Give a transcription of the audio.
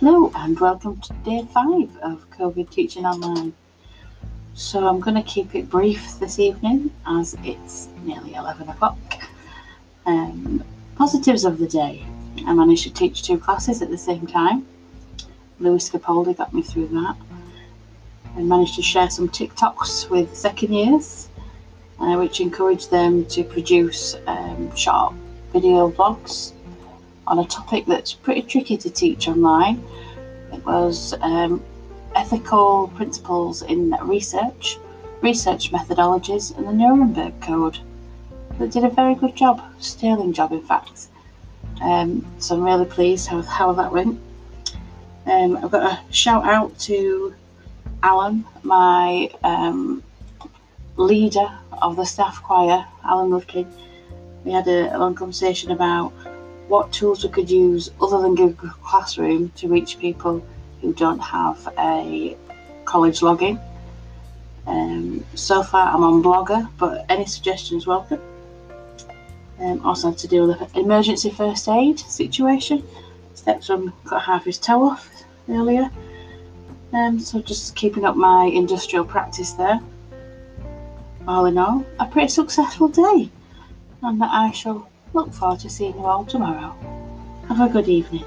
Hello and welcome to day five of COVID Teaching Online. So I'm going to keep it brief this evening as it's nearly 11 o'clock. Um, positives of the day. I managed to teach two classes at the same time. Lewis Capaldi got me through that. I managed to share some TikToks with second years, uh, which encouraged them to produce um, short video vlogs on a topic that's pretty tricky to teach online. It was um, ethical principles in research, research methodologies, and the Nuremberg Code. They did a very good job, sterling job, in fact. Um, so I'm really pleased how, how that went. Um, I've got a shout out to Alan, my um, leader of the staff choir, Alan Rudkin. We had a, a long conversation about what tools we could use other than Google Classroom to reach people who don't have a college login. Um, so far, I'm on Blogger, but any suggestions welcome. Um, also to deal with an emergency first aid situation. Stepson cut half his toe off earlier. Um, so just keeping up my industrial practice there. All in all, a pretty successful day, and that I shall look forward to seeing you all tomorrow. Have a good evening.